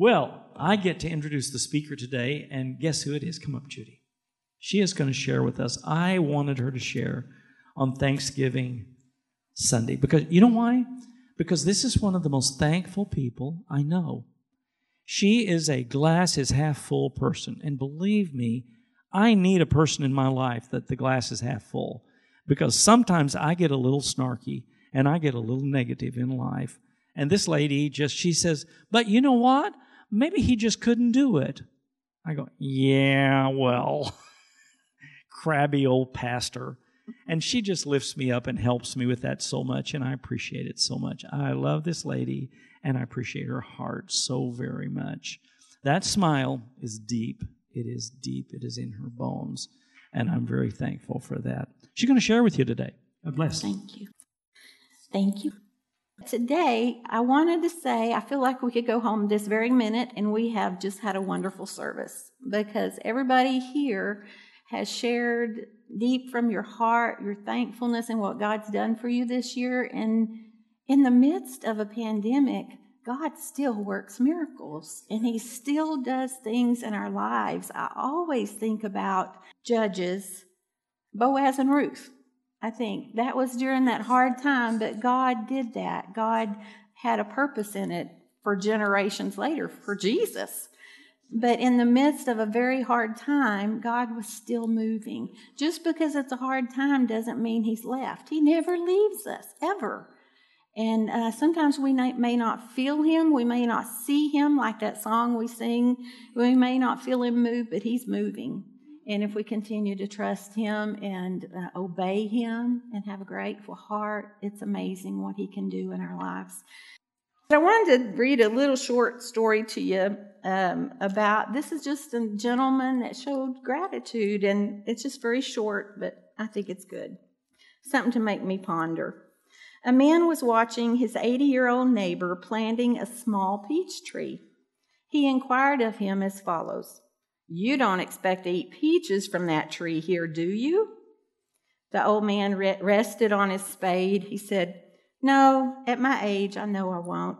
Well, I get to introduce the speaker today, and guess who it is? Come up, Judy. She is going to share with us. I wanted her to share on Thanksgiving Sunday because you know why? Because this is one of the most thankful people I know. She is a glass is half full person, and believe me, I need a person in my life that the glass is half full because sometimes I get a little snarky and I get a little negative in life. And this lady just, she says, but you know what? Maybe he just couldn't do it. I go, yeah, well, crabby old pastor. And she just lifts me up and helps me with that so much, and I appreciate it so much. I love this lady, and I appreciate her heart so very much. That smile is deep. It is deep. It is in her bones, and I'm very thankful for that. She's going to share with you today. God bless. Thank you. Thank you. Today, I wanted to say I feel like we could go home this very minute and we have just had a wonderful service because everybody here has shared deep from your heart your thankfulness and what God's done for you this year. And in the midst of a pandemic, God still works miracles and He still does things in our lives. I always think about judges, Boaz and Ruth. I think that was during that hard time, but God did that. God had a purpose in it for generations later for Jesus. But in the midst of a very hard time, God was still moving. Just because it's a hard time doesn't mean He's left. He never leaves us, ever. And uh, sometimes we may not feel Him, we may not see Him, like that song we sing. We may not feel Him move, but He's moving. And if we continue to trust Him and uh, obey Him and have a grateful heart, it's amazing what He can do in our lives. I wanted to read a little short story to you um, about this is just a gentleman that showed gratitude, and it's just very short, but I think it's good. Something to make me ponder. A man was watching his 80 year old neighbor planting a small peach tree. He inquired of him as follows You don't expect to eat peaches from that tree here, do you? The old man rested on his spade. He said, no, at my age, I know I won't.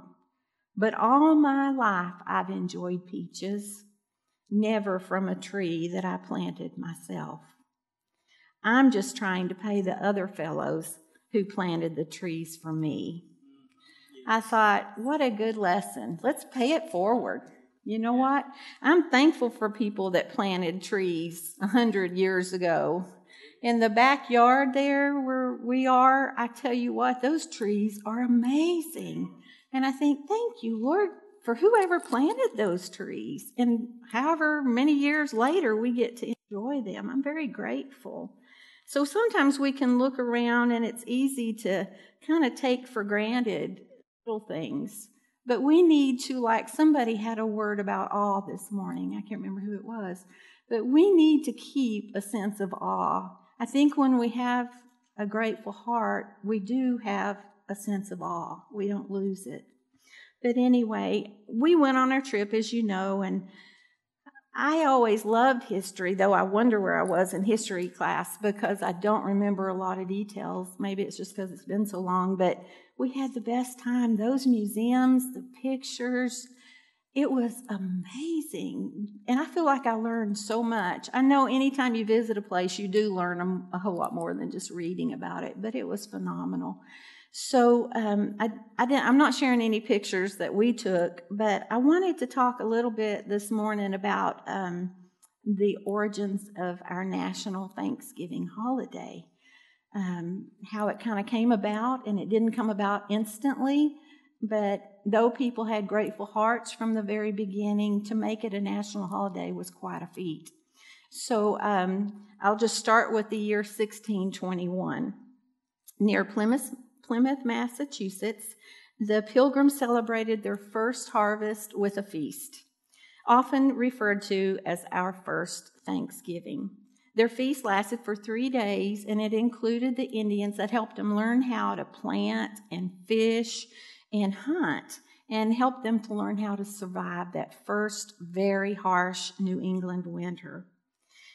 But all my life, I've enjoyed peaches, never from a tree that I planted myself. I'm just trying to pay the other fellows who planted the trees for me. I thought, what a good lesson. Let's pay it forward. You know what? I'm thankful for people that planted trees a hundred years ago in the backyard there where we are, I tell you what, those trees are amazing. And I think, thank you, Lord, for whoever planted those trees. And however many years later we get to enjoy them, I'm very grateful. So sometimes we can look around and it's easy to kind of take for granted little things. But we need to, like somebody had a word about awe this morning. I can't remember who it was. But we need to keep a sense of awe I think when we have a grateful heart, we do have a sense of awe. We don't lose it. But anyway, we went on our trip, as you know, and I always loved history, though I wonder where I was in history class because I don't remember a lot of details. Maybe it's just because it's been so long, but we had the best time. Those museums, the pictures, it was amazing. And I feel like I learned so much. I know anytime you visit a place, you do learn a, whole lot more than just reading about it, but it was phenomenal. So um, I, I didn't, I'm not sharing any pictures that we took, but I wanted to talk a little bit this morning about um, the origins of our national Thanksgiving holiday, um, how it kind of came about, and it didn't come about instantly. But though people had grateful hearts from the very beginning, to make it a national holiday was quite a feat. So um, I'll just start with the year 1621. Near Plymouth, Plymouth, Massachusetts, the pilgrims celebrated their first harvest with a feast, often referred to as our first Thanksgiving. Their feast lasted for three days, and it included the Indians that helped them learn how to plant and fish and hunt and help them to learn how to survive that first very harsh New England winter.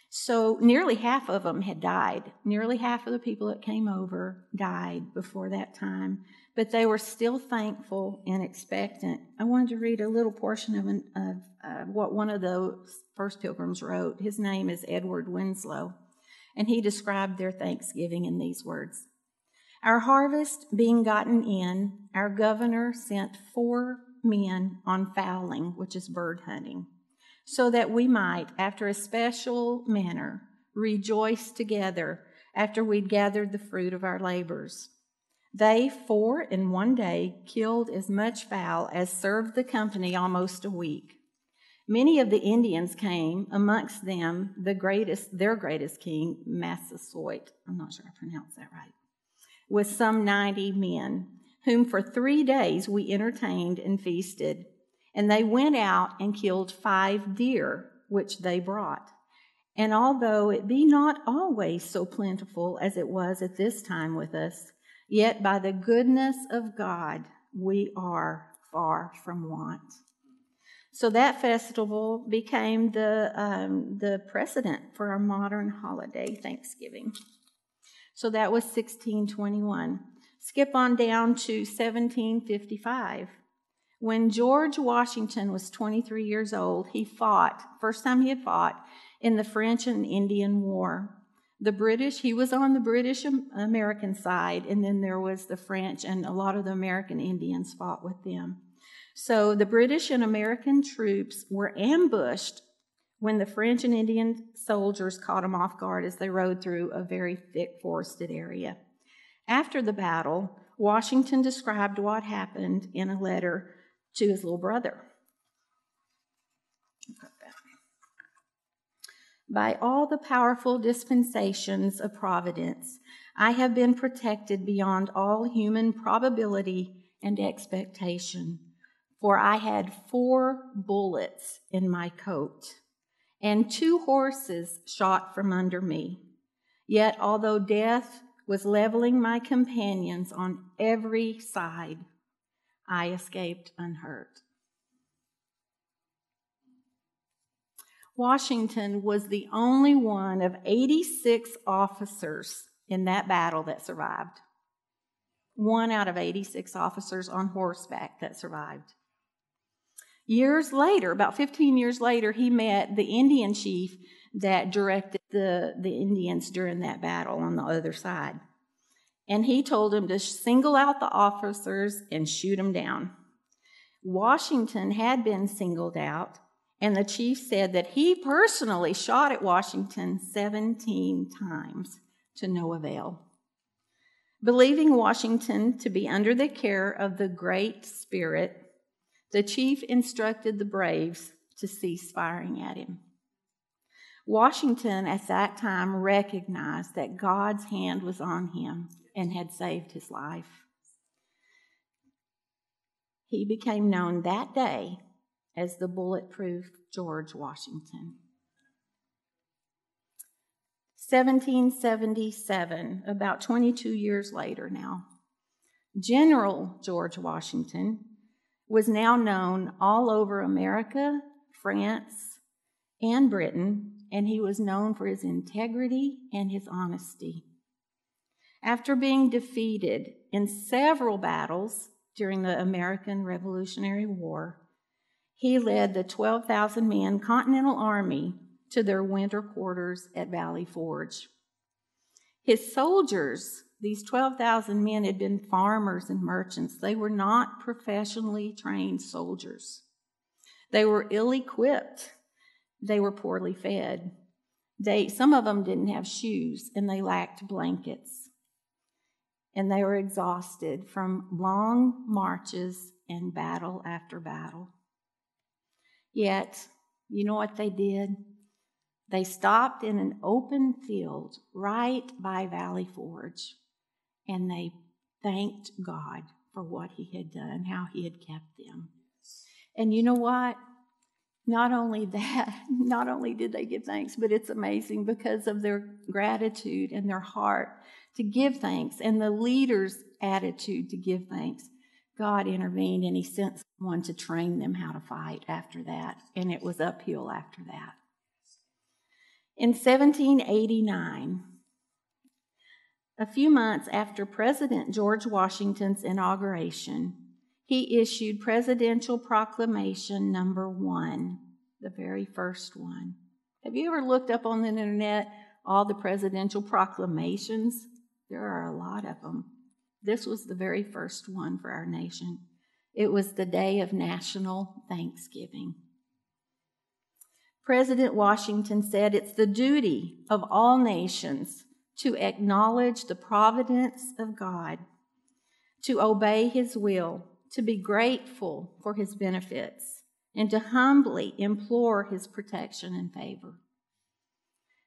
So, nearly half of them had died. Nearly half of the people that came over died before that time but they were still thankful and expectant. I wanted to read a little portion of, an, of uh, what one of those first pilgrims wrote. His name is Edward Winslow, and he described their thanksgiving in these words Our harvest being gotten in, our governor sent four men on fowling, which is bird hunting, so that we might, after a special manner, rejoice together after we'd gathered the fruit of our labors. They, four in one day, killed as much fowl as served the company almost a week. Many of the Indians came, amongst them the greatest, their greatest king, Massasoit. I'm not sure I pronounced that right. With some 90 men, whom for three days we entertained and feasted. And they went out and killed five deer, which they brought. And although it be not always so plentiful as it was at this time with us, Yet by the goodness of God, we are far from want. So that festival became the, um, the precedent for our modern holiday, Thanksgiving. So that was 1621. Skip on down to 1755. When George Washington was 23 years old, he fought, first time he had fought, in the French and Indian War the British, he was on the British American side, and then there was the French, and a lot of the American Indians fought with them. So the British and American troops were ambushed when the French and Indian soldiers caught them off guard as they rode through a very thick forested area. After the battle, Washington described what happened in a letter to his little brother. By all the powerful dispensations of providence, I have been protected beyond all human probability and expectation. For I had four bullets in my coat, and two horses shot from under me. Yet, although death was leveling my companions on every side, I escaped unhurt. Washington was the only one of 86 officers in that battle that survived. One out of 86 officers on horseback that survived. Years later, about 15 years later, he met the Indian chief that directed the, the Indians during that battle on the other side. And he told him to single out the officers and shoot them down. Washington had been singled out and the chief said that he personally shot at Washington 17 times to no avail. Believing Washington to be under the care of the Great Spirit, the chief instructed the braves to cease firing at him. Washington at that time recognized that God's hand was on him and had saved his life. He became known that day as the bulletproof George Washington. 1777, about 22 years later now, General George Washington was now known all over America, France, and Britain, and he was known for his integrity and his honesty. After being defeated in several battles during the American Revolutionary War, he led the 12,000 man Continental Army to their winter quarters at Valley Forge. His soldiers, these 12,000 men, had been farmers and merchants. They were not professionally trained soldiers. They were ill equipped. They were poorly fed. They, some of them didn't have shoes and they lacked blankets. And they were exhausted from long marches and battle after battle. Yet, you know what they did? They stopped in an open field right by Valley Forge and they thanked God for what He had done, how He had kept them. And you know what? Not only that, not only did they give thanks, but it's amazing because of their gratitude and their heart to give thanks and the leader's attitude to give thanks. God intervened and He sent someone to train them how to fight after that, and it was uphill after that. In 1789, A few months after President George Washington's inauguration, he issued Presidential Proclamation number one, the very first one. Have you ever looked up on the internet all the presidential proclamations? There are a lot of them. This was the very first one for our nation. It was the day of national thanksgiving. President Washington said it's the duty of all nations to acknowledge the providence of God, to obey His will, to be grateful for His benefits, and to humbly implore His protection and favor.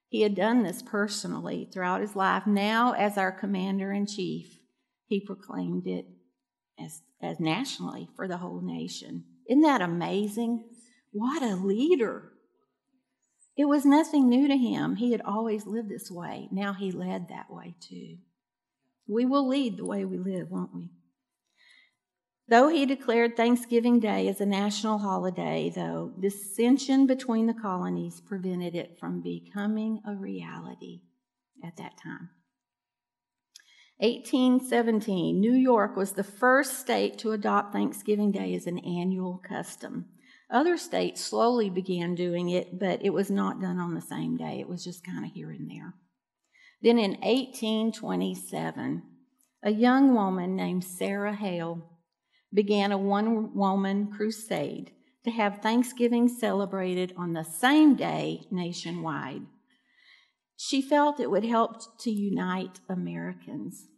He had done this personally throughout his life. Now, as our commander in chief, he proclaimed it as, as nationally for the whole nation. Isn't that amazing? What a leader! It was nothing new to him. He had always lived this way. Now he led that way too. We will lead the way we live, won't we? Though he declared Thanksgiving Day as a national holiday, though, dissension between the colonies prevented it from becoming a reality at that time. 1817, New York was the first state to adopt Thanksgiving Day as an annual custom. Other states slowly began doing it, but it was not done on the same day. It was just kind of here and there. Then in 1827, a young woman named Sarah Hale began a one woman crusade to have Thanksgiving celebrated on the same day nationwide. She felt it would help to unite Americans.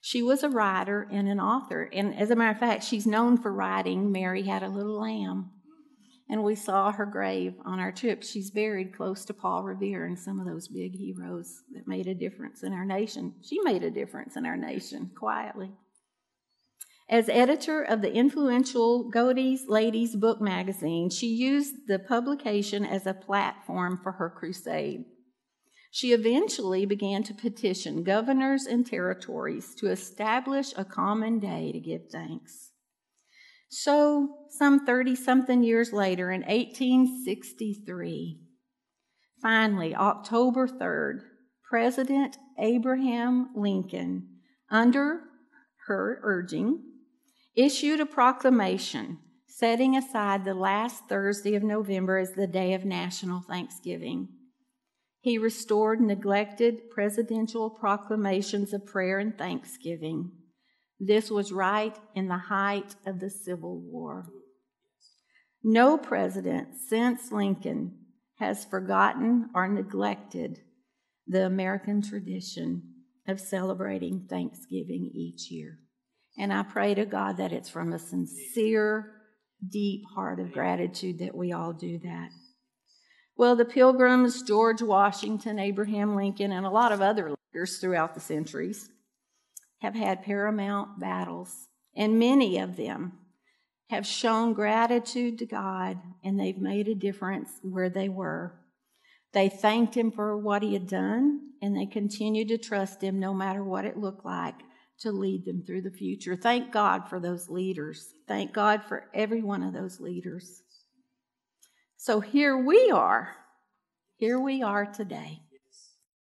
She was a writer and an author. And as a matter of fact, she's known for writing Mary Had a Little Lamb. And we saw her grave on our trip. She's buried close to Paul Revere and some of those big heroes that made a difference in our nation. She made a difference in our nation quietly. As editor of the influential Godey's Ladies Book magazine, she used the publication as a platform for her crusade. She eventually began to petition governors and territories to establish a common day to give thanks. So, some 30 something years later, in 1863, finally, October 3rd, President Abraham Lincoln, under her urging, issued a proclamation setting aside the last Thursday of November as the day of national thanksgiving. He restored neglected presidential proclamations of prayer and thanksgiving. This was right in the height of the Civil War. No president since Lincoln has forgotten or neglected the American tradition of celebrating Thanksgiving each year. And I pray to God that it's from a sincere, deep heart of gratitude that we all do that. Well, the Pilgrims, George Washington, Abraham Lincoln, and a lot of other leaders throughout the centuries have had paramount battles, and many of them have shown gratitude to God and they've made a difference where they were. They thanked Him for what He had done and they continued to trust Him no matter what it looked like to lead them through the future. Thank God for those leaders. Thank God for every one of those leaders. So here we are. Here we are today.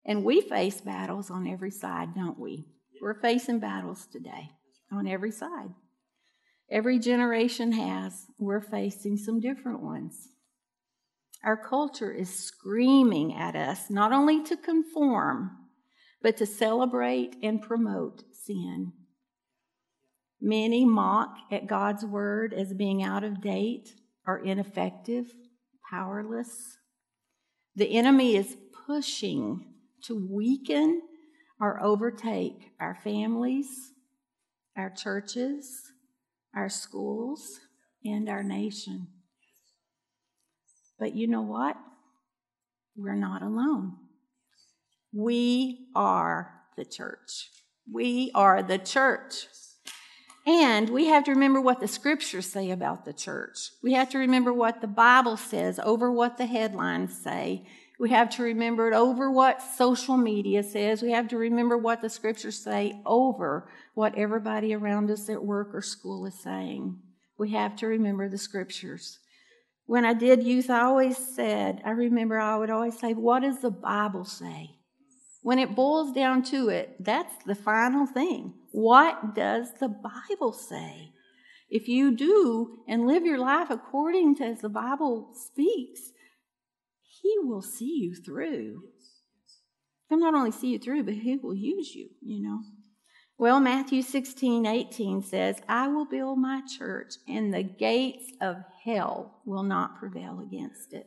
And we face battles on every side, don't we? We're facing battles today on every side. Every generation has. We're facing some different ones. Our culture is screaming at us not only to conform, but to celebrate and promote sin. Many mock at God's word as being out of date or ineffective powerless. The enemy is pushing to weaken or overtake our families, our churches, our schools, and our nation. But you know what? We're not alone. We are the church. We are the church. And we have to remember what the scriptures say about the church. We have to remember what the Bible says over what the headlines say. We have to remember it over what social media says. We have to remember what the scriptures say over what everybody around us at work or school is saying. We have to remember the scriptures. When I did youth, I always said, I remember I would always say, What does the Bible say? When it boils down to it, that's the final thing. What does the Bible say? If you do and live your life according to as the Bible speaks, He will see you through. He'll not only see you through, but He will use you, you know. Well, Matthew 16, 18 says, I will build my church, and the gates of hell will not prevail against it.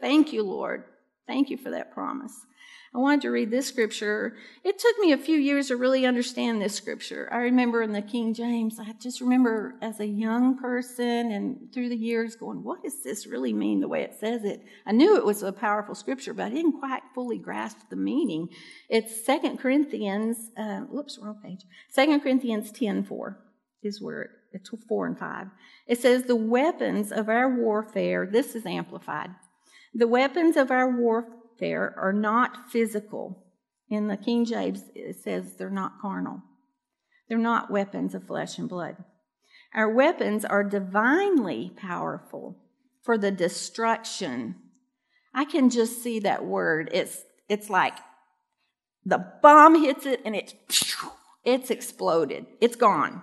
Thank you, Lord. Thank you for that promise. I wanted to read this scripture. It took me a few years to really understand this scripture. I remember in the King James, I just remember as a young person and through the years going, what does this really mean the way it says it? I knew it was a powerful scripture, but I didn't quite fully grasp the meaning. It's Second Corinthians, uh, whoops, wrong page. Second Corinthians 10 4 is where it's 4 and 5. It says, The weapons of our warfare, this is amplified. The weapons of our warfare there are not physical. In the King James, it says they're not carnal. They're not weapons of flesh and blood. Our weapons are divinely powerful for the destruction. I can just see that word. It's, it's like the bomb hits it and it's, it's exploded. It's gone.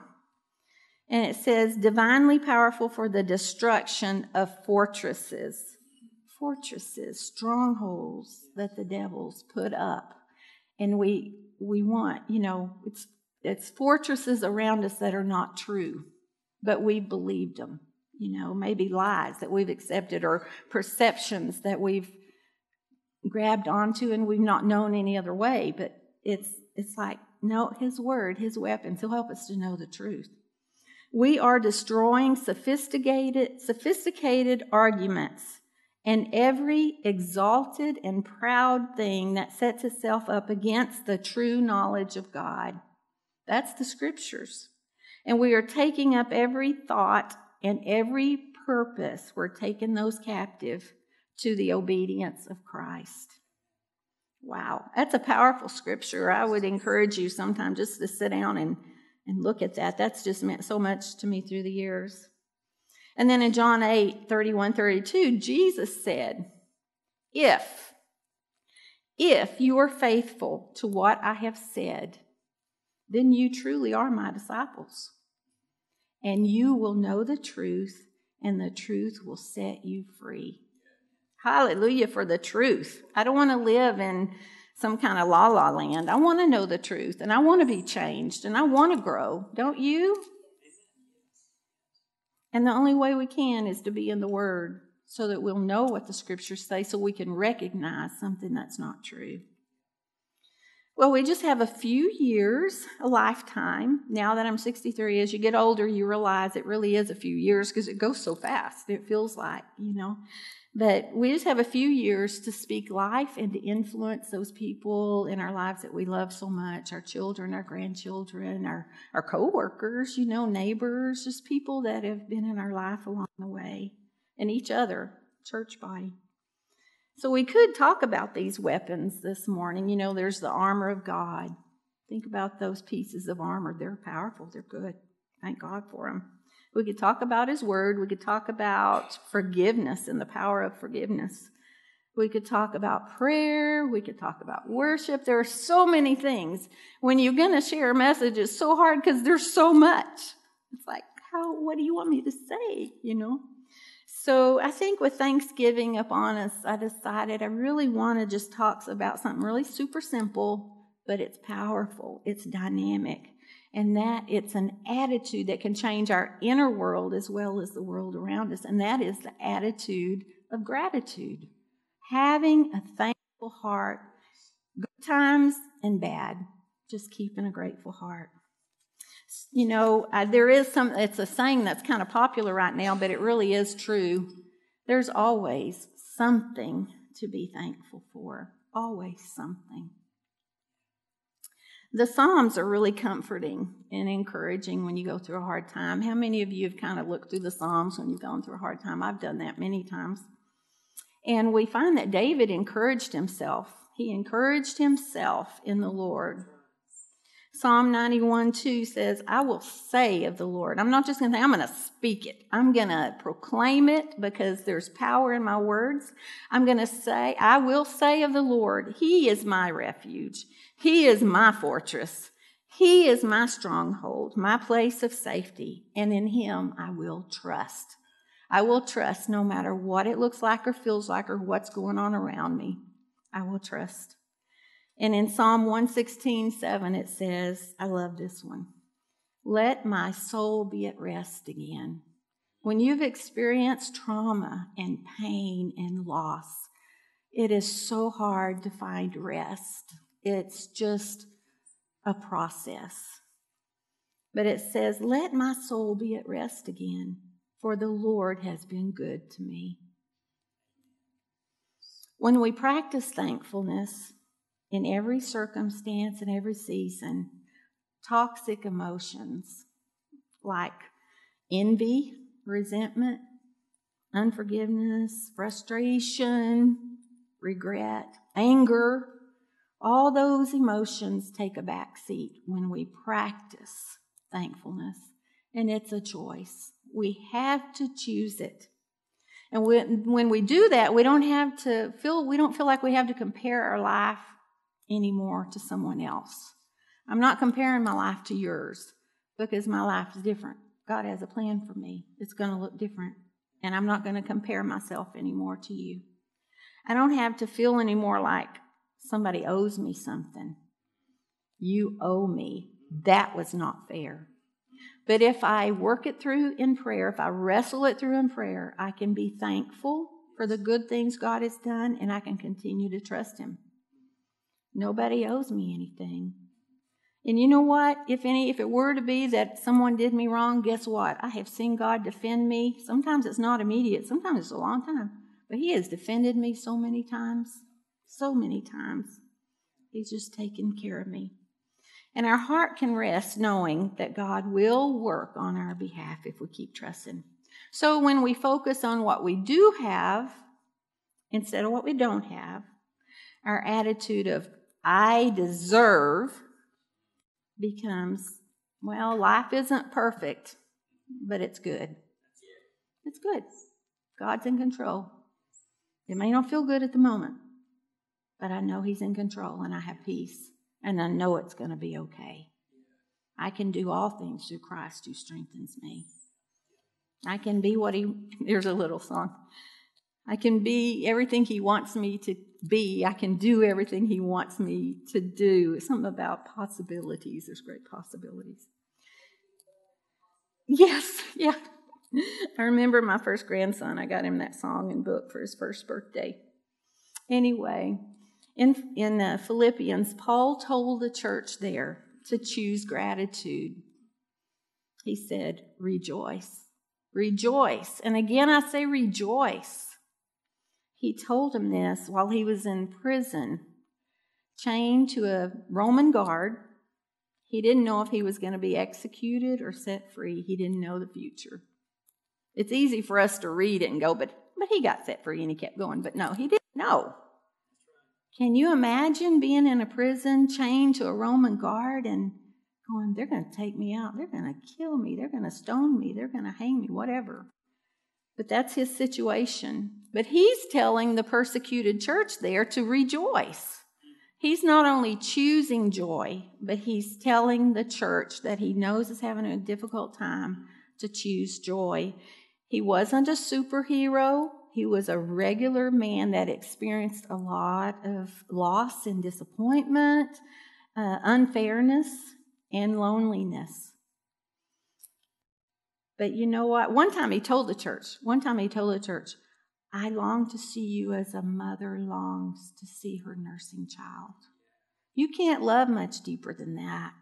And it says divinely powerful for the destruction of fortresses fortresses, strongholds that the devils put up. And we we want, you know, it's it's fortresses around us that are not true, but we've believed them. You know, maybe lies that we've accepted or perceptions that we've grabbed onto and we've not known any other way. But it's it's like, no, his word, his weapons, he'll help us to know the truth. We are destroying sophisticated, sophisticated arguments and every exalted and proud thing that sets itself up against the true knowledge of God. That's the scriptures. And we are taking up every thought and every purpose, we're taking those captive to the obedience of Christ. Wow, that's a powerful scripture. I would encourage you sometime just to sit down and, and look at that. That's just meant so much to me through the years. And then in John 8, 31, 32, Jesus said, If, if you are faithful to what I have said, then you truly are my disciples. And you will know the truth, and the truth will set you free. Hallelujah for the truth. I don't want to live in some kind of la la land. I want to know the truth, and I want to be changed, and I want to grow. Don't you? And the only way we can is to be in the Word so that we'll know what the Scriptures say so we can recognize something that's not true. Well, we just have a few years, a lifetime. Now that I'm 63, as you get older, you realize it really is a few years because it goes so fast. It feels like, you know. But we just have a few years to speak life and to influence those people in our lives that we love so much our children, our grandchildren, our, our co workers, you know, neighbors, just people that have been in our life along the way, and each other, church body. So we could talk about these weapons this morning. You know, there's the armor of God. Think about those pieces of armor. They're powerful, they're good. Thank God for them. We could talk about His Word. We could talk about forgiveness and the power of forgiveness. We could talk about prayer. We could talk about worship. There are so many things. When you're going to share a message, it's so hard because there's so much. It's like, how, what do you want me to say? You know? So I think with Thanksgiving upon us, I decided I really want to just talk about something really super simple, but it's powerful, it's dynamic and that it's an attitude that can change our inner world as well as the world around us, and that is the attitude of gratitude. Having a thankful heart, good times and bad, just keeping a grateful heart. You know, there is some, it's a saying that's kind of popular right now, but it really is true. There's always something to be thankful for, always something. The Psalms are really comforting and encouraging when you go through a hard time. How many of you have kind of looked through the Psalms when you've gone through a hard time? I've done that many times. And we find that David encouraged himself. He encouraged himself in the Lord. Psalm 91 2 says, I will say of the Lord. I'm not just going to say, I'm going to speak it. I'm going to proclaim it because there's power in my words. I'm going to say, I will say of the Lord, He is my refuge. He is my fortress. He is my stronghold, my place of safety, and in Him I will trust. I will trust no matter what it looks like or feels like or what's going on around me. I will trust. And in Psalm 116, 7, it says, I love this one. Let my soul be at rest again. When you've experienced trauma and pain and loss, it is so hard to find rest. It's just a process. But it says, Let my soul be at rest again, for the Lord has been good to me. When we practice thankfulness, in every circumstance and every season toxic emotions like envy, resentment, unforgiveness, frustration, regret, anger. All those emotions take a back seat when we practice thankfulness, and it's a choice. We have to choose it. And when, when we do that, we don't have to feel we don't feel like we have to compare our life anymore to someone else. I'm not comparing my life to yours because my life is different. God has a plan for me. It's going to look different. And I'm not going to compare myself anymore to you. I don't have to feel anymore like somebody owes me something. You owe me. That was not fair. But if I work it through in prayer, if I wrestle it through in prayer, I can be thankful for the good things God has done and I can continue to trust Him. Nobody owes me anything. And you know what? If any if it were to be that someone did me wrong, guess what? I have seen God defend me. Sometimes it's not immediate, sometimes it's a long time. But he has defended me so many times. So many times. He's just taken care of me. And our heart can rest knowing that God will work on our behalf if we keep trusting. So when we focus on what we do have instead of what we don't have, our attitude of I deserve becomes, well, life isn't perfect, but it's good. It's good. God's in control. It may not feel good at the moment, but I know He's in control and I have peace and I know it's going to be okay. I can do all things through Christ who strengthens me. I can be what He, there's a little song. I can be everything He wants me to be. I can do everything He wants me to do. something about possibilities. There's great possibilities. Yes, yeah. I remember my first grandson. I got him that song and book for his first birthday. Anyway, in, in uh, Philippians, Paul told the church there to choose gratitude. He said, Rejoice. Rejoice. And again, I say rejoice. He told him this while he was in prison, chained to a Roman guard. He didn't know if he was going to be executed or set free. He didn't know the future. It's easy for us to read it and go, but but he got set free and he kept going. But no, he didn't know. Can you imagine being in a prison chained to a Roman guard and going, they're going to take me out, they're going to kill me, they're going to stone me, they're going to hang me, whatever. But that's his situation. But he's telling the persecuted church there to rejoice. He's not only choosing joy, but he's telling the church that he knows is having a difficult time to choose joy. He wasn't a superhero. He was a regular man that experienced a lot of loss and disappointment, uh, unfairness, and loneliness. But you know what? One time he told the church, one time he told the church, I long to see you as a mother longs to see her nursing child. You can't love much deeper than that.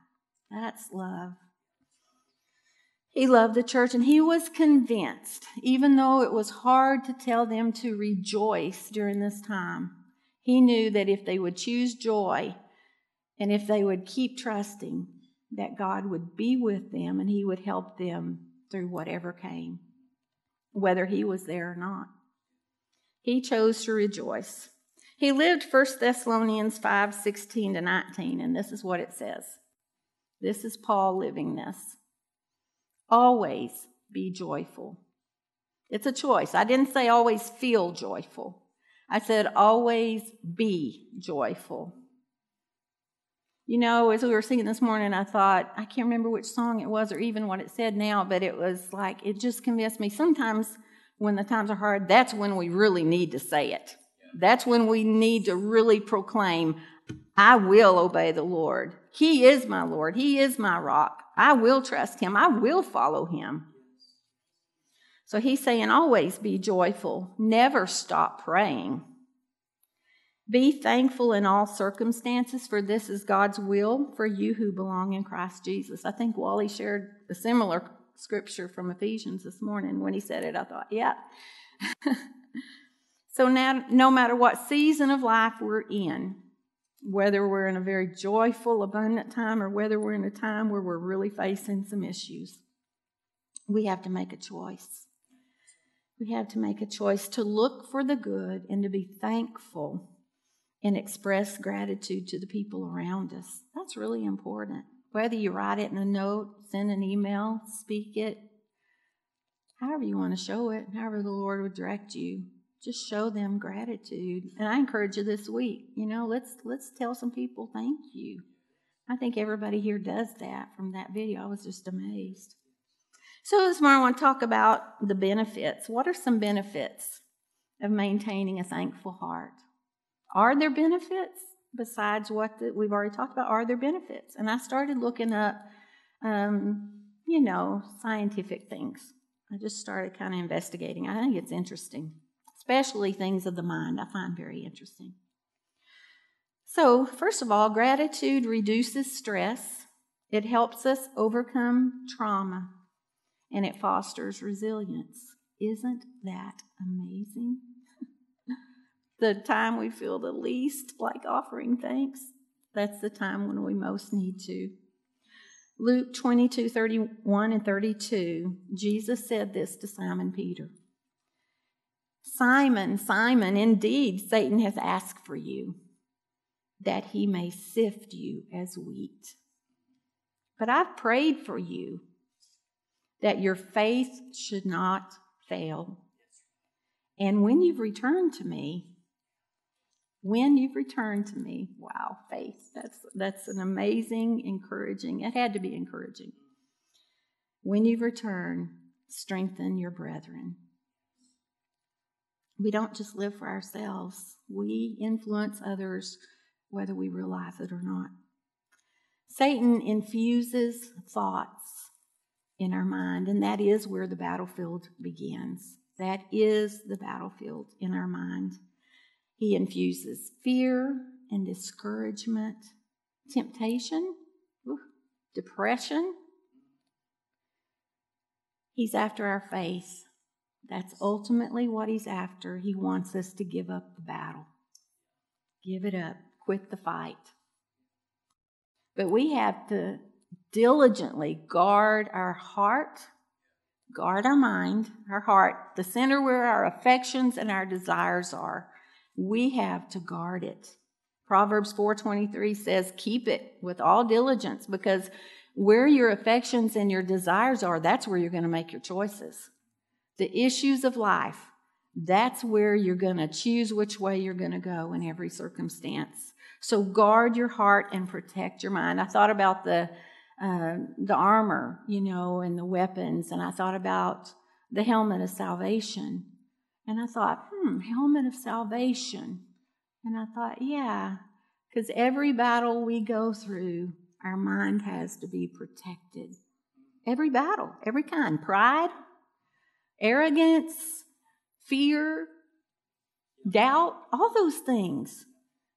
That's love. He loved the church and he was convinced, even though it was hard to tell them to rejoice during this time, he knew that if they would choose joy and if they would keep trusting, that God would be with them and he would help them through whatever came, whether he was there or not. He chose to rejoice. He lived 1 Thessalonians 5 16 to 19, and this is what it says. This is Paul living this. Always be joyful. It's a choice. I didn't say always feel joyful. I said always be joyful. You know, as we were singing this morning, I thought, I can't remember which song it was or even what it said now, but it was like, it just convinced me. Sometimes when the times are hard, that's when we really need to say it. That's when we need to really proclaim, I will obey the Lord. He is my Lord. He is my rock. I will trust him. I will follow him. So he's saying, always be joyful. Never stop praying. Be thankful in all circumstances, for this is God's will for you who belong in Christ Jesus. I think Wally shared a similar scripture from Ephesians this morning. When he said it, I thought, yeah. so now, no matter what season of life we're in, whether we're in a very joyful, abundant time or whether we're in a time where we're really facing some issues, we have to make a choice. We have to make a choice to look for the good and to be thankful and express gratitude to the people around us. That's really important. Whether you write it in a note, send an email, speak it, however you want to show it, however the Lord would direct you, just show them gratitude. And I encourage you this week, you know, let's let's tell some people thank you. I think everybody here does that from that video. I was just amazed. So this morning I want to talk about the benefits. What are some benefits of maintaining a thankful heart? Are there benefits besides what the, we've already talked about? Are there benefits? And I started looking up, um, you know, scientific things. I just started kind of investigating. I think it's interesting, especially things of the mind. I find very interesting. So, first of all, gratitude reduces stress. It helps us overcome trauma and it fosters resilience. Isn't that amazing? The time we feel the least like offering thanks, that's the time when we most need to. Luke 22 31 and 32, Jesus said this to Simon Peter Simon, Simon, indeed, Satan has asked for you that he may sift you as wheat. But I've prayed for you that your faith should not fail. And when you've returned to me, when you've returned to me, wow, faith. That's that's an amazing, encouraging. It had to be encouraging. When you've returned, strengthen your brethren. We don't just live for ourselves. We influence others whether we realize it or not. Satan infuses thoughts in our mind, and that is where the battlefield begins. That is the battlefield in our mind. He infuses fear and discouragement, temptation, depression. He's after our faith. That's ultimately what he's after. He wants us to give up the battle. Give it up. Quit the fight. But we have to diligently guard our heart, guard our mind, our heart, the center where our affections and our desires are. We have to guard it. Proverbs 4:23 says, "Keep it with all diligence because where your affections and your desires are, that's where you're going to make your choices. The issues of life, that's where you're going to choose which way you're going to go in every circumstance. So guard your heart and protect your mind. I thought about the uh, the armor, you know, and the weapons, and I thought about the helmet of salvation. And I thought, hmm, helmet of salvation. And I thought, yeah, because every battle we go through, our mind has to be protected. Every battle, every kind pride, arrogance, fear, doubt, all those things.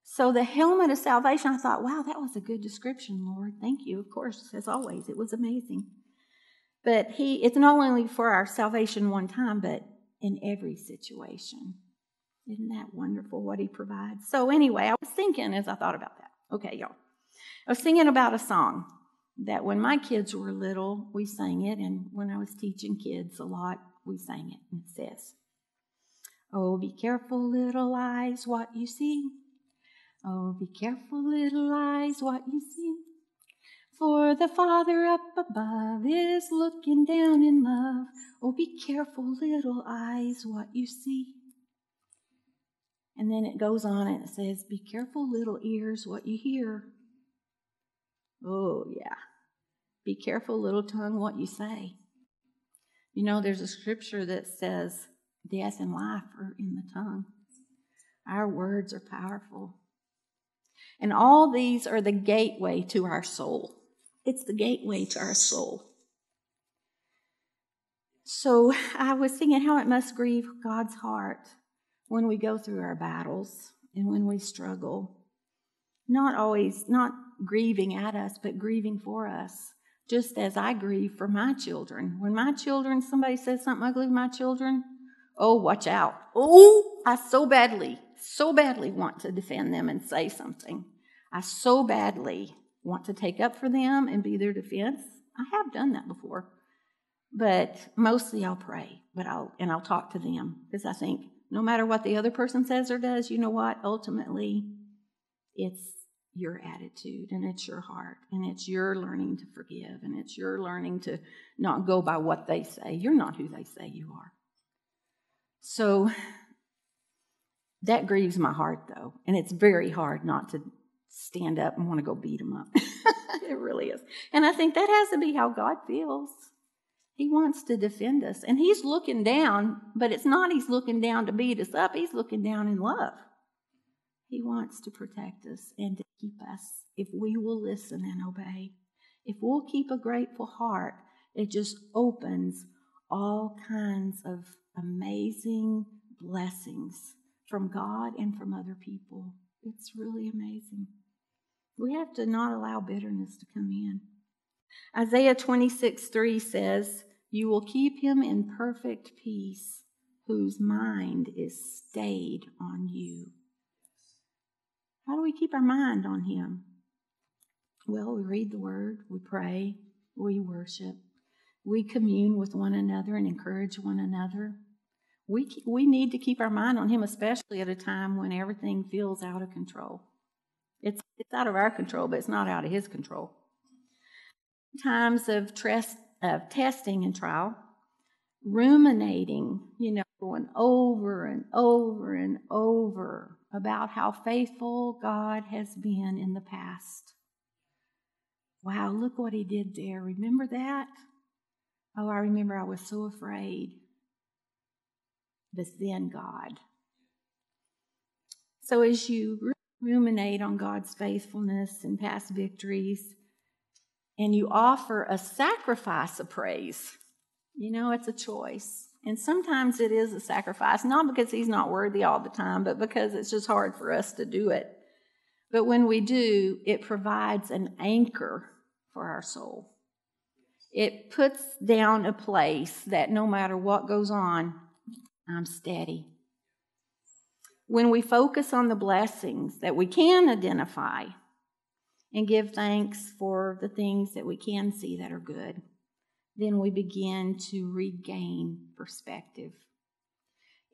So the helmet of salvation, I thought, wow, that was a good description, Lord. Thank you. Of course, as always, it was amazing. But he it's not only for our salvation one time, but in every situation. Isn't that wonderful what he provides? So anyway, I was thinking as I thought about that. Okay, y'all. I was thinking about a song that when my kids were little, we sang it, and when I was teaching kids a lot, we sang it. And it says, Oh, be careful, little eyes, what you see. Oh, be careful, little eyes, what you see. For the Father up above is looking down in love. Oh, be careful, little eyes, what you see. And then it goes on and it says, Be careful, little ears, what you hear. Oh, yeah. Be careful, little tongue, what you say. You know, there's a scripture that says, Death and life are in the tongue. Our words are powerful. And all these are the gateway to our soul. It's the gateway to our soul. So I was thinking how it must grieve God's heart when we go through our battles and when we struggle. Not always, not grieving at us, but grieving for us. Just as I grieve for my children. When my children, somebody says something ugly to my children, oh, watch out. Oh, I so badly, so badly want to defend them and say something. I so badly want to take up for them and be their defense. I have done that before. But mostly I'll pray, but I'll and I'll talk to them because I think no matter what the other person says or does, you know what? Ultimately, it's your attitude and it's your heart and it's your learning to forgive and it's your learning to not go by what they say. You're not who they say you are. So that grieves my heart though, and it's very hard not to stand up and want to go beat them up. it really is. And I think that has to be how God feels. He wants to defend us. And He's looking down, but it's not He's looking down to beat us up, He's looking down in love. He wants to protect us and to keep us if we will listen and obey. If we'll keep a grateful heart, it just opens all kinds of amazing blessings from God and from other people. It's really amazing. We have to not allow bitterness to come in. Isaiah 26 3 says, You will keep him in perfect peace, whose mind is stayed on you. How do we keep our mind on him? Well, we read the word, we pray, we worship, we commune with one another and encourage one another. We, we need to keep our mind on him, especially at a time when everything feels out of control. It's, it's out of our control, but it's not out of His control. Times of, trest, of testing and trial, ruminating, you know, going over and over and over about how faithful God has been in the past. Wow, look what He did there. Remember that? Oh, I remember I was so afraid. But then God. So as you ruminate on God's faithfulness and past victories, and you offer a sacrifice of praise. You know, it's a choice. And sometimes it is a sacrifice, not because He's not worthy all the time, but because it's just hard for us to do it. But when we do, it provides an anchor for our soul. It puts down a place that no matter what goes on, I'm steady when we focus on the blessings that we can identify and give thanks for the things that we can see that are good, then we begin to regain perspective.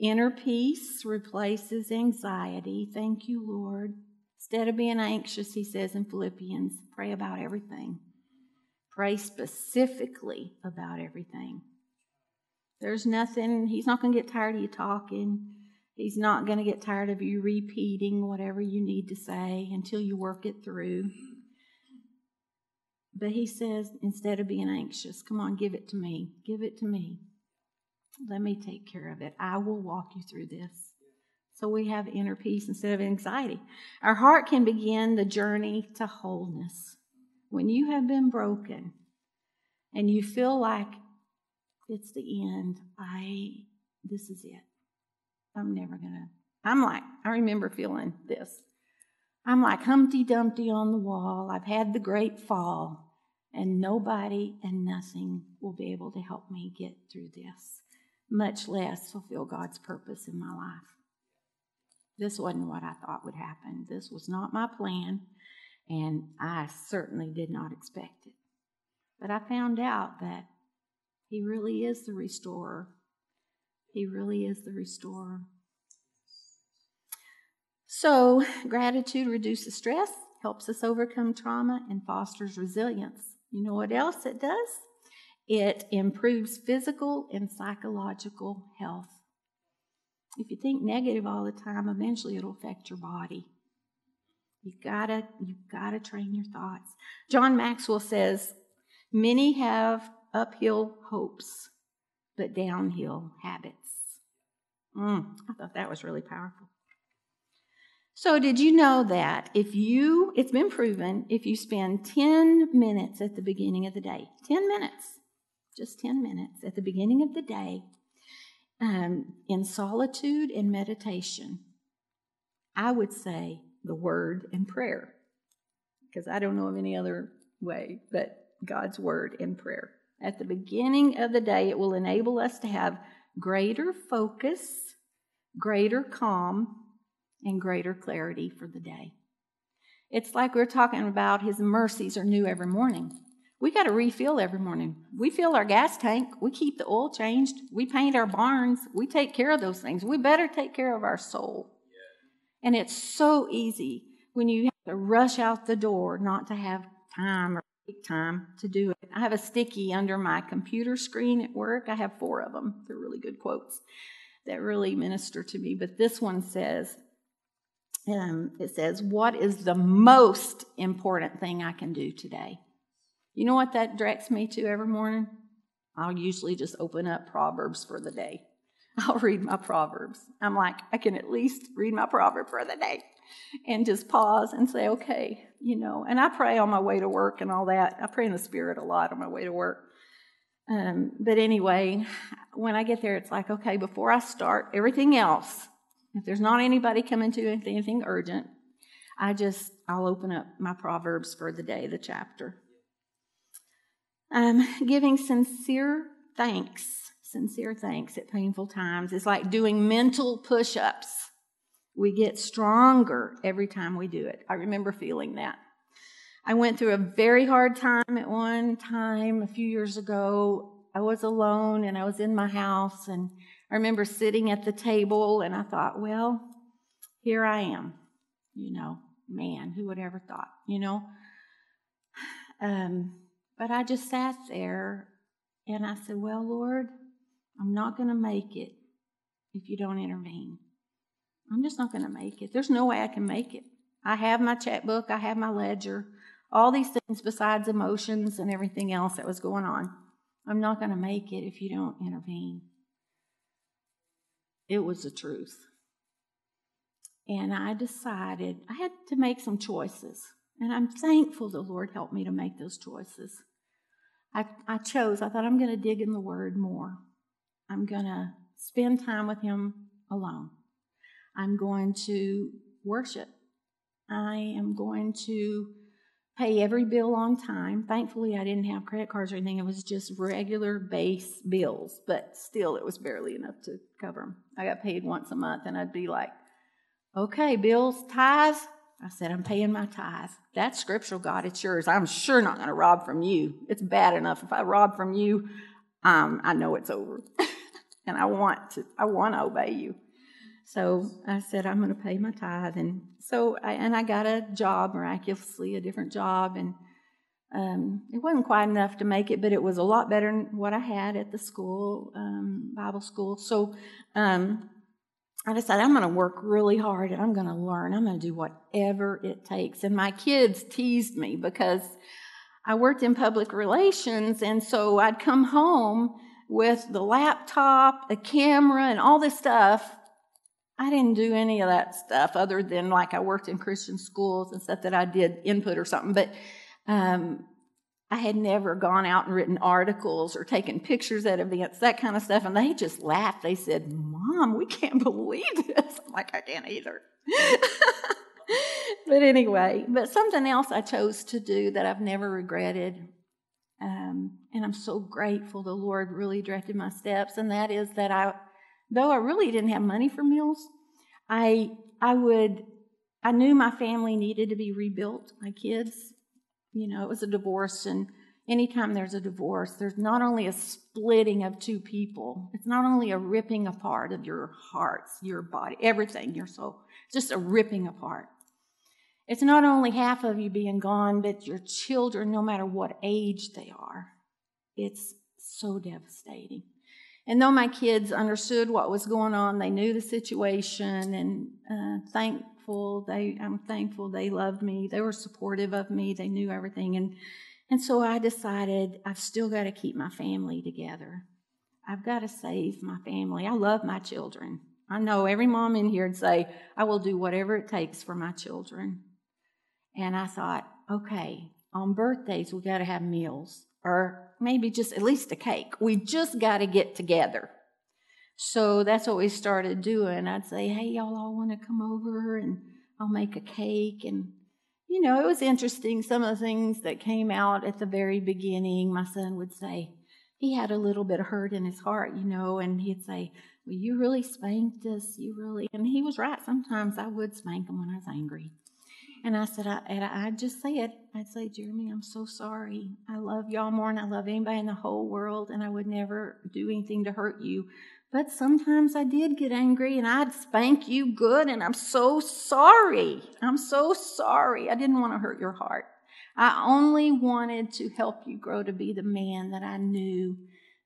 Inner peace replaces anxiety. Thank you, Lord. Instead of being anxious, he says in Philippians, pray about everything. Pray specifically about everything. There's nothing, he's not going to get tired of you talking. He's not going to get tired of you repeating whatever you need to say until you work it through. But he says, instead of being anxious, come on, give it to me. Give it to me. Let me take care of it. I will walk you through this. So we have inner peace instead of anxiety. Our heart can begin the journey to wholeness. When you have been broken and you feel like it's the end, I this is it. I'm never going to. I'm like, I remember feeling this. I'm like Humpty Dumpty on the wall. I've had the great fall, and nobody and nothing will be able to help me get through this, much less fulfill God's purpose in my life. This wasn't what I thought would happen. This was not my plan, and I certainly did not expect it. But I found out that He really is the restorer he really is the restorer. So, gratitude reduces stress helps us overcome trauma, and fosters resilience. You know what else it does? It improves physical and psychological health. If you think negative all the time, eventually it'll affect your body. You gotta, you gotta train your thoughts. John Maxwell says, Many have uphill hopes, but downhill habits. Mm, I thought that was really powerful. So, did you know that if you, it's been proven, if you spend 10 minutes at the beginning of the day, 10 minutes, just 10 minutes at the beginning of the day, um, in solitude and meditation, I would say the word and prayer, because I don't know of any other way but God's word and prayer. At the beginning of the day, it will enable us to have greater focus, greater calm, and greater clarity for the day. It's like we're talking about His mercies are new every morning. We got to refill every morning. We fill our gas tank. We keep the oil changed. We paint our barns. We take care of those things. We better take care of our soul. And it's so easy when you have to rush out the door not to have time or take time to do it. I have a sticky under my computer screen at work. I have four of them. They're really good quotes that really minister to me. But this one says, um, it says, What is the most important thing I can do today? You know what that directs me to every morning? I'll usually just open up Proverbs for the day. I'll read my Proverbs. I'm like, I can at least read my proverb for the day and just pause and say, okay, you know. And I pray on my way to work and all that. I pray in the Spirit a lot on my way to work. Um, but anyway, when I get there, it's like, okay, before I start everything else, if there's not anybody coming to anything urgent, I just, I'll open up my Proverbs for the day, the chapter. Um, giving sincere thanks, sincere thanks at painful times is like doing mental push ups. We get stronger every time we do it. I remember feeling that. I went through a very hard time at one time a few years ago. I was alone and I was in my house and I remember sitting at the table and I thought, well, here I am. You know, man, who would ever thought, you know? Um, but I just sat there and I said, well, Lord, I'm not going to make it if you don't intervene. I'm just not going to make it. There's no way I can make it. I have my checkbook, I have my ledger, all these things besides emotions and everything else that was going on. I'm not going to make it if you don't intervene. It was the truth. And I decided I had to make some choices. And I'm thankful the Lord helped me to make those choices. I, I chose, I thought I'm going to dig in the Word more. I'm going to spend time with Him alone. I'm going to worship. I am going to pay every bill on time. Thankfully, I didn't have credit cards or anything. It was just regular base bills, but still, it was barely enough to cover them. I got paid once a month, and I'd be like, okay, bills, tithes. I said, I'm paying my tithes. That's scriptural, God. It's yours. I'm sure not going to rob from you. It's bad enough if I rob from you. Um, I know it's over, and I want to. I want to obey you. So I said, I'm going to pay my tithe. And so, I, and I got a job miraculously, a different job. And um, it wasn't quite enough to make it, but it was a lot better than what I had at the school, um, Bible school. So um, I decided I'm going to work really hard and I'm going to learn. I'm going to do whatever it takes. And my kids teased me because I worked in public relations. And so I'd come home with the laptop, a camera, and all this stuff I didn't do any of that stuff other than like I worked in Christian schools and stuff that I did input or something. But um, I had never gone out and written articles or taken pictures at events, that kind of stuff. And they just laughed. They said, Mom, we can't believe this. I'm like, I can't either. but anyway, but something else I chose to do that I've never regretted. Um, and I'm so grateful the Lord really directed my steps. And that is that I though I really didn't have money for meals, I I would I knew my family needed to be rebuilt. My kids, you know, it was a divorce, and anytime there's a divorce, there's not only a splitting of two people, it's not only a ripping apart of your hearts, your body, everything, your soul, just a ripping apart. It's not only half of you being gone, but your children, no matter what age they are. It's so devastating. And though my kids understood what was going on, they knew the situation, and uh, thankful they, I'm thankful they loved me. They were supportive of me. They knew everything, and and so I decided I've still got to keep my family together. I've got to save my family. I love my children. I know every mom in here would say, I will do whatever it takes for my children. And I thought, okay, on birthdays, we got to have meals or maybe just at least a cake. We just got to get together. So that's what we started doing. I'd say, hey, y'all all want to come over and I'll make a cake. And, you know, it was interesting. Some of the things that came out at the very beginning, my son would say, he had a little bit of hurt in his heart, you know, and he'd say, Well, you really spanked us. You really. And he was right. Sometimes I would spank him when I was angry. And I said, I, and I'd just said. I'd say, Jeremy, I'm so sorry. I love y'all more than I love anybody in the whole world, and I would never do anything to hurt you. But sometimes I did get angry and I'd spank you good, and I'm so sorry. I'm so sorry. I didn't want to hurt your heart. I only wanted to help you grow to be the man that I knew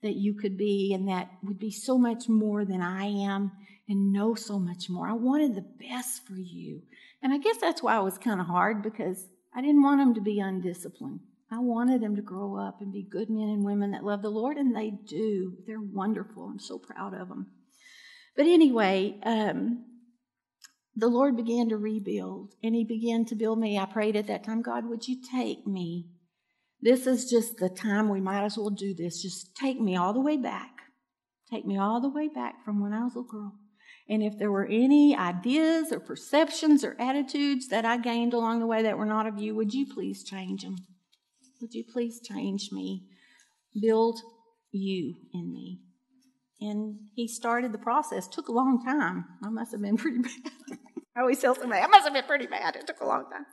that you could be and that would be so much more than I am and know so much more. I wanted the best for you. And I guess that's why it was kind of hard because I didn't want them to be undisciplined. I wanted them to grow up and be good men and women that love the Lord, and they do. They're wonderful. I'm so proud of them. But anyway, um, the Lord began to rebuild and He began to build me. I prayed at that time, God, would you take me? This is just the time we might as well do this. Just take me all the way back. Take me all the way back from when I was a little girl. And if there were any ideas or perceptions or attitudes that I gained along the way that were not of you, would you please change them? Would you please change me? Build you in me. And he started the process. Took a long time. I must have been pretty bad. I always tell somebody, I must have been pretty bad. It took a long time.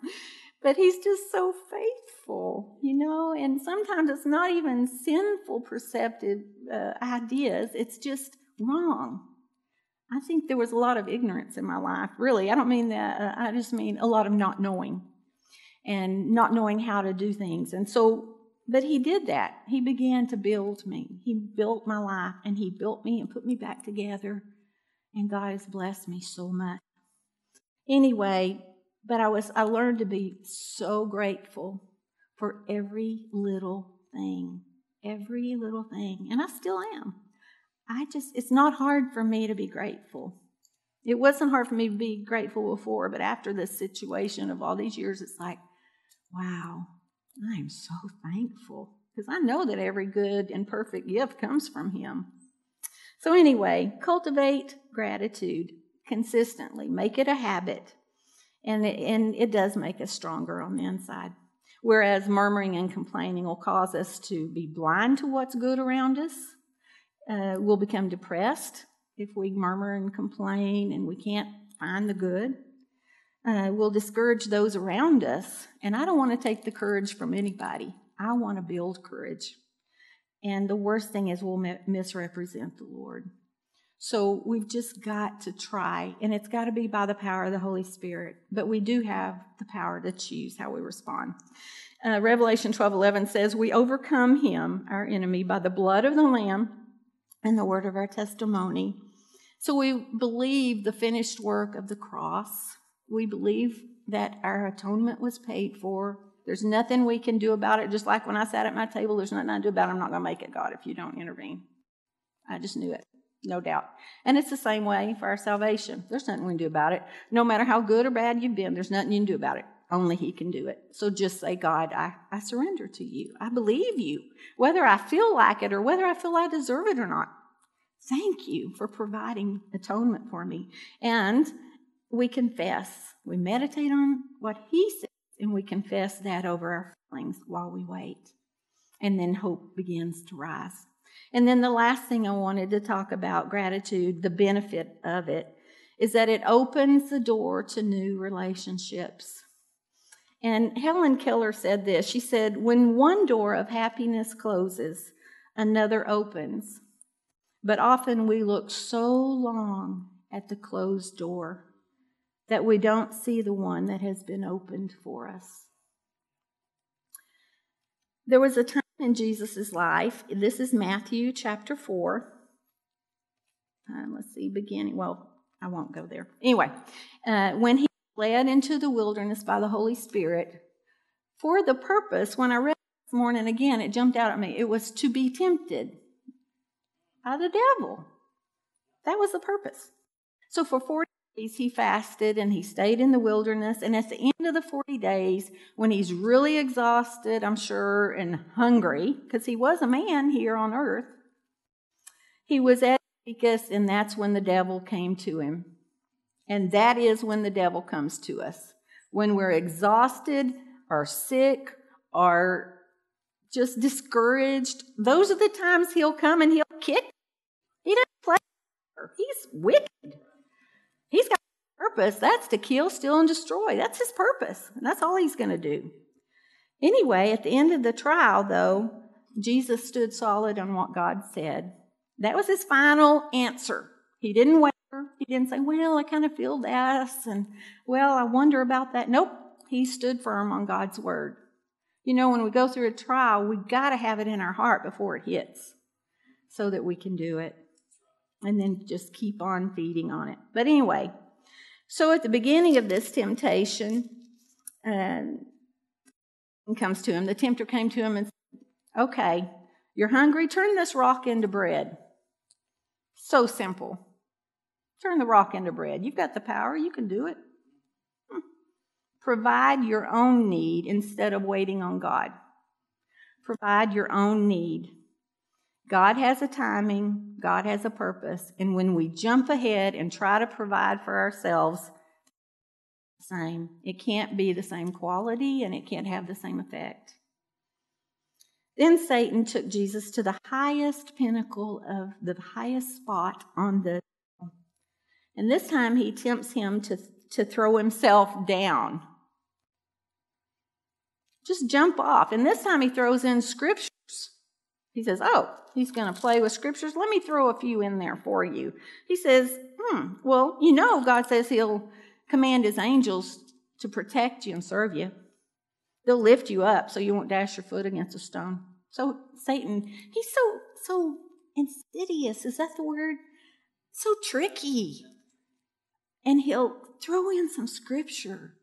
But he's just so faithful, you know, and sometimes it's not even sinful perceptive uh, ideas, it's just wrong. I think there was a lot of ignorance in my life, really. I don't mean that, uh, I just mean a lot of not knowing and not knowing how to do things. And so, but he did that. He began to build me. He built my life and he built me and put me back together. And God has blessed me so much. Anyway, but I was I learned to be so grateful for every little thing. Every little thing. And I still am. I just it's not hard for me to be grateful. It wasn't hard for me to be grateful before, but after this situation of all these years, it's like, wow, I am so thankful because I know that every good and perfect gift comes from Him. So, anyway, cultivate gratitude consistently, make it a habit, and it, and it does make us stronger on the inside. Whereas murmuring and complaining will cause us to be blind to what's good around us. Uh, we'll become depressed if we murmur and complain and we can't find the good. Uh, we'll discourage those around us. And I don't want to take the courage from anybody. I want to build courage. And the worst thing is we'll misrepresent the Lord. So we've just got to try, and it's got to be by the power of the Holy Spirit. But we do have the power to choose how we respond. Uh, Revelation 12 11 says, We overcome him, our enemy, by the blood of the Lamb and the word of our testimony. So we believe the finished work of the cross. We believe that our atonement was paid for. There's nothing we can do about it. Just like when I sat at my table, there's nothing I do about it. I'm not going to make it, God, if you don't intervene. I just knew it no doubt. And it's the same way for our salvation. There's nothing we can do about it. No matter how good or bad you've been, there's nothing you can do about it. Only He can do it. So just say, God, I, I surrender to you. I believe you, whether I feel like it or whether I feel I deserve it or not. Thank you for providing atonement for me. And we confess. We meditate on what He says, and we confess that over our feelings while we wait. And then hope begins to rise. And then the last thing I wanted to talk about gratitude, the benefit of it, is that it opens the door to new relationships. And Helen Keller said this She said, When one door of happiness closes, another opens. But often we look so long at the closed door that we don't see the one that has been opened for us. There was a time in Jesus' life, this is Matthew chapter 4. Um, let's see, beginning, well, I won't go there. Anyway, uh, when he led into the wilderness by the Holy Spirit for the purpose, when I read this morning again, it jumped out at me. It was to be tempted by the devil. That was the purpose. So for 40 days he fasted and he stayed in the wilderness. And at the end of the 40 days, when he's really exhausted, I'm sure, and hungry, because he was a man here on earth, he was at Damascus, and that's when the devil came to him. And that is when the devil comes to us. When we're exhausted or sick or just discouraged, those are the times he'll come and he'll kick. He doesn't play. He's wicked. He's got a purpose. That's to kill, steal, and destroy. That's his purpose. And that's all he's going to do. Anyway, at the end of the trial, though, Jesus stood solid on what God said. That was his final answer. He didn't waver. Didn't say, Well, I kind of feel this, and well, I wonder about that. Nope. He stood firm on God's word. You know, when we go through a trial, we got to have it in our heart before it hits so that we can do it and then just keep on feeding on it. But anyway, so at the beginning of this temptation, um, comes to him. The tempter came to him and said, Okay, you're hungry, turn this rock into bread. So simple. Turn the rock into bread. You've got the power, you can do it. Hmm. Provide your own need instead of waiting on God. Provide your own need. God has a timing, God has a purpose, and when we jump ahead and try to provide for ourselves, same. It can't be the same quality and it can't have the same effect. Then Satan took Jesus to the highest pinnacle of the highest spot on the and this time he tempts him to, to throw himself down. Just jump off. And this time he throws in scriptures. He says, Oh, he's going to play with scriptures. Let me throw a few in there for you. He says, Hmm, well, you know, God says he'll command his angels to protect you and serve you. They'll lift you up so you won't dash your foot against a stone. So Satan, he's so so insidious. Is that the word? So tricky. And he'll throw in some scripture.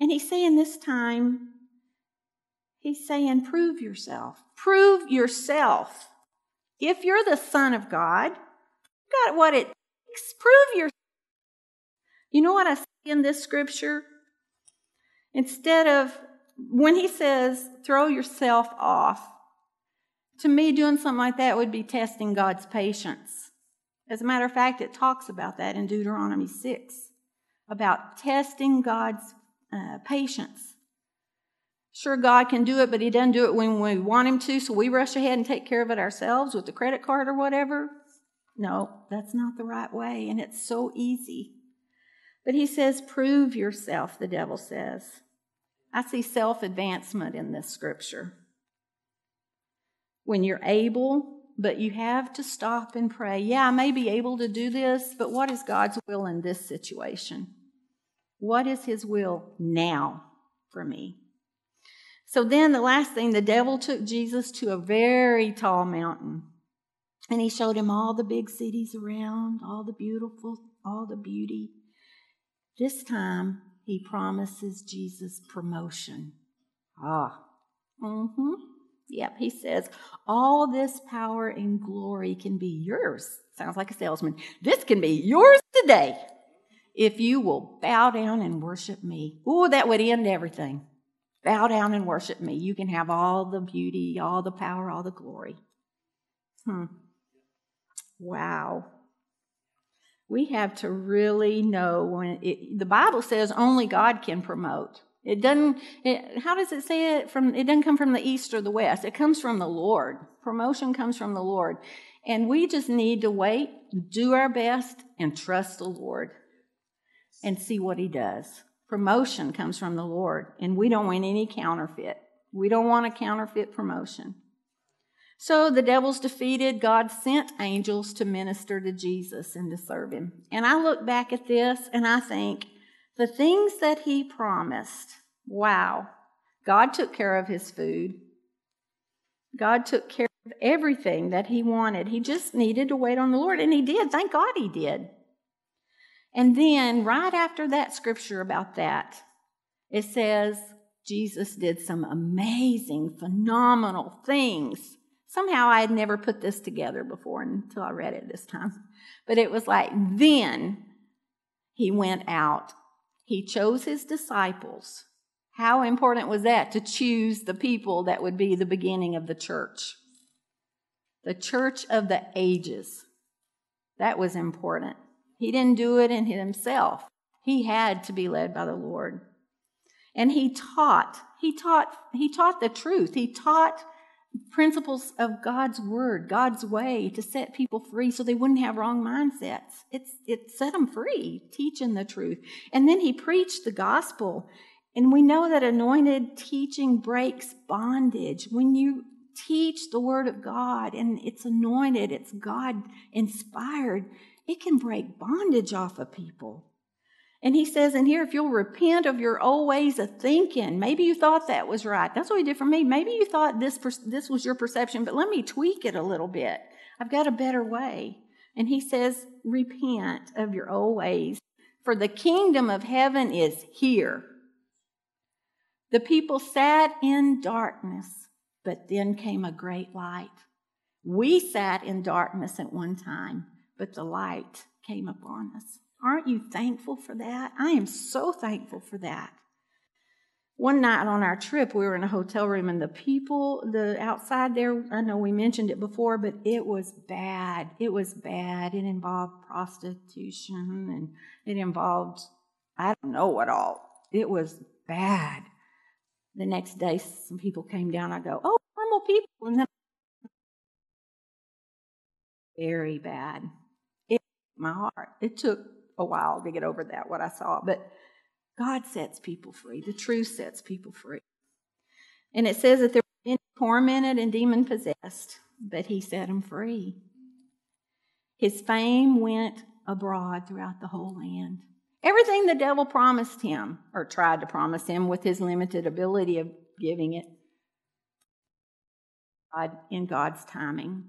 And he's saying this time, he's saying, prove yourself. Prove yourself. If you're the Son of God, you got what it takes. Prove yourself. You know what I see in this scripture? Instead of when he says, throw yourself off, to me, doing something like that would be testing God's patience. As a matter of fact, it talks about that in Deuteronomy 6 about testing God's uh, patience. Sure, God can do it, but He doesn't do it when we want Him to, so we rush ahead and take care of it ourselves with the credit card or whatever. No, that's not the right way, and it's so easy. But He says, prove yourself, the devil says. I see self advancement in this scripture. When you're able, but you have to stop and pray. Yeah, I may be able to do this, but what is God's will in this situation? What is His will now for me? So then, the last thing, the devil took Jesus to a very tall mountain. And he showed him all the big cities around, all the beautiful, all the beauty. This time, he promises Jesus promotion. Ah. Mm-hmm. Yep, he says, all this power and glory can be yours. Sounds like a salesman. This can be yours today if you will bow down and worship me. Ooh, that would end everything. Bow down and worship me. You can have all the beauty, all the power, all the glory. Hmm. Wow we have to really know when it, the Bible says only God can promote. It doesn't, it, how does it say it from, it doesn't come from the east or the west. It comes from the Lord. Promotion comes from the Lord. And we just need to wait, do our best, and trust the Lord and see what He does. Promotion comes from the Lord, and we don't want any counterfeit. We don't want a counterfeit promotion. So the devil's defeated. God sent angels to minister to Jesus and to serve him. And I look back at this and I think the things that he promised, wow, God took care of his food. God took care of everything that he wanted. He just needed to wait on the Lord, and he did. Thank God he did. And then, right after that scripture about that, it says Jesus did some amazing, phenomenal things Somehow I had never put this together before until I read it this time. But it was like, then he went out. He chose his disciples. How important was that to choose the people that would be the beginning of the church? The church of the ages. That was important. He didn't do it in himself. He had to be led by the Lord. And he taught. He taught he taught the truth. He taught principles of God's word, God's way to set people free so they wouldn't have wrong mindsets. It's, it set them free, teaching the truth. And then he preached the gospel. And we know that anointed teaching breaks bondage. When you teach the word of God and it's anointed, it's God inspired, it can break bondage off of people. And he says in here, if you'll repent of your old ways of thinking, maybe you thought that was right. That's what he did for me. Maybe you thought this, this was your perception, but let me tweak it a little bit. I've got a better way. And he says, repent of your old ways, for the kingdom of heaven is here. The people sat in darkness, but then came a great light. We sat in darkness at one time, but the light came upon us. Aren't you thankful for that? I am so thankful for that. One night on our trip, we were in a hotel room, and the people, the outside there, I know we mentioned it before, but it was bad. It was bad. It involved prostitution and it involved, I don't know what all. It was bad. The next day, some people came down. I go, Oh, normal people. And then, very bad. It my heart. It took a while to get over that, what I saw. But God sets people free. The truth sets people free. And it says that they were many tormented and demon possessed, but He set them free. His fame went abroad throughout the whole land. Everything the devil promised him, or tried to promise him with his limited ability of giving it, God, in God's timing.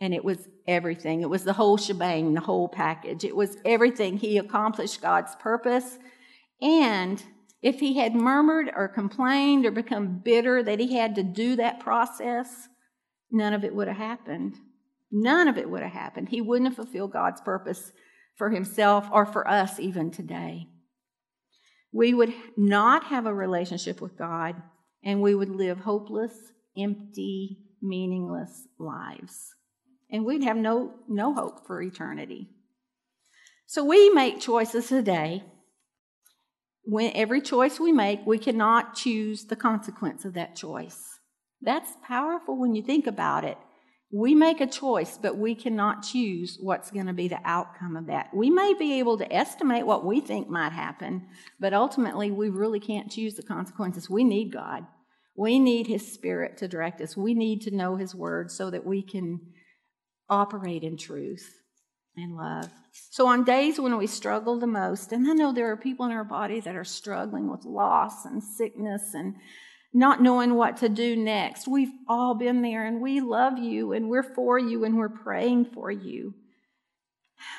And it was everything. It was the whole shebang, the whole package. It was everything. He accomplished God's purpose. And if he had murmured or complained or become bitter that he had to do that process, none of it would have happened. None of it would have happened. He wouldn't have fulfilled God's purpose for himself or for us even today. We would not have a relationship with God and we would live hopeless, empty, meaningless lives and we'd have no, no hope for eternity. So we make choices today. When every choice we make, we cannot choose the consequence of that choice. That's powerful when you think about it. We make a choice, but we cannot choose what's going to be the outcome of that. We may be able to estimate what we think might happen, but ultimately we really can't choose the consequences. We need God. We need His Spirit to direct us. We need to know His Word so that we can operate in truth and love. So, on days when we struggle the most, and I know there are people in our body that are struggling with loss and sickness and not knowing what to do next, we've all been there and we love you and we're for you and we're praying for you.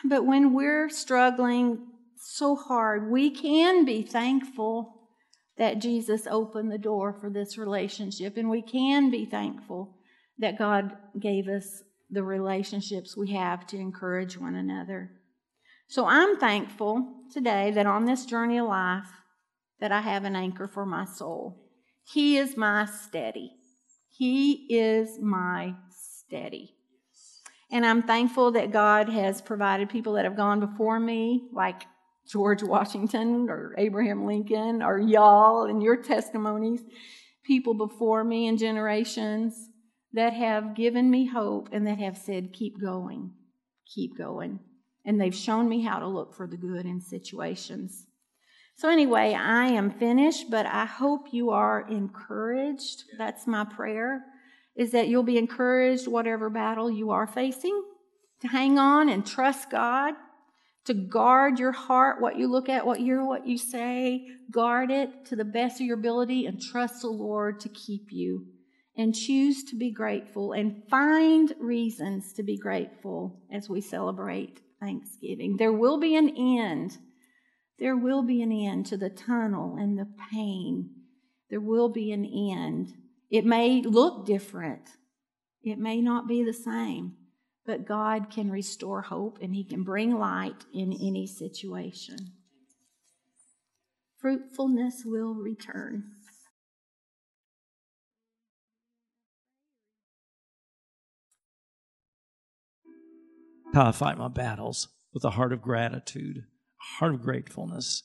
But when we're struggling so hard, we can be thankful that Jesus opened the door for this relationship, and we can be thankful that God gave us the relationships we have to encourage one another. So I'm thankful today that on this journey of life that I have an anchor for my soul. He is my steady. He is my steady. And I'm thankful that God has provided people that have gone before me, like George Washington or Abraham Lincoln or y'all and your testimonies, people before me in generations that have given me hope and that have said, keep going, keep going. And they've shown me how to look for the good in situations. So, anyway, I am finished, but I hope you are encouraged. That's my prayer. is that you'll be encouraged, whatever battle you are facing, to hang on and trust God, to guard your heart, what you look at, what you hear, what you say, guard it to the best of your ability, and trust the Lord to keep you. And choose to be grateful and find reasons to be grateful as we celebrate Thanksgiving. There will be an end. There will be an end to the tunnel and the pain. There will be an end. It may look different, it may not be the same, but God can restore hope and He can bring light in any situation. Fruitfulness will return. How I fight my battles with a heart of gratitude, a heart of gratefulness.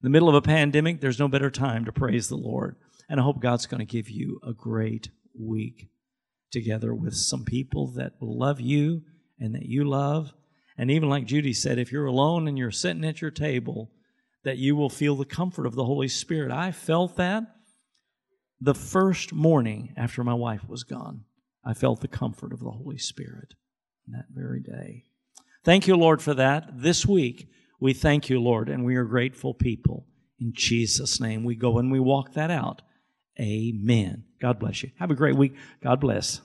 In the middle of a pandemic, there's no better time to praise the Lord. And I hope God's going to give you a great week together with some people that will love you and that you love. And even like Judy said, if you're alone and you're sitting at your table, that you will feel the comfort of the Holy Spirit. I felt that the first morning after my wife was gone. I felt the comfort of the Holy Spirit that very day. Thank you, Lord, for that. This week, we thank you, Lord, and we are grateful people. In Jesus' name, we go and we walk that out. Amen. God bless you. Have a great week. God bless.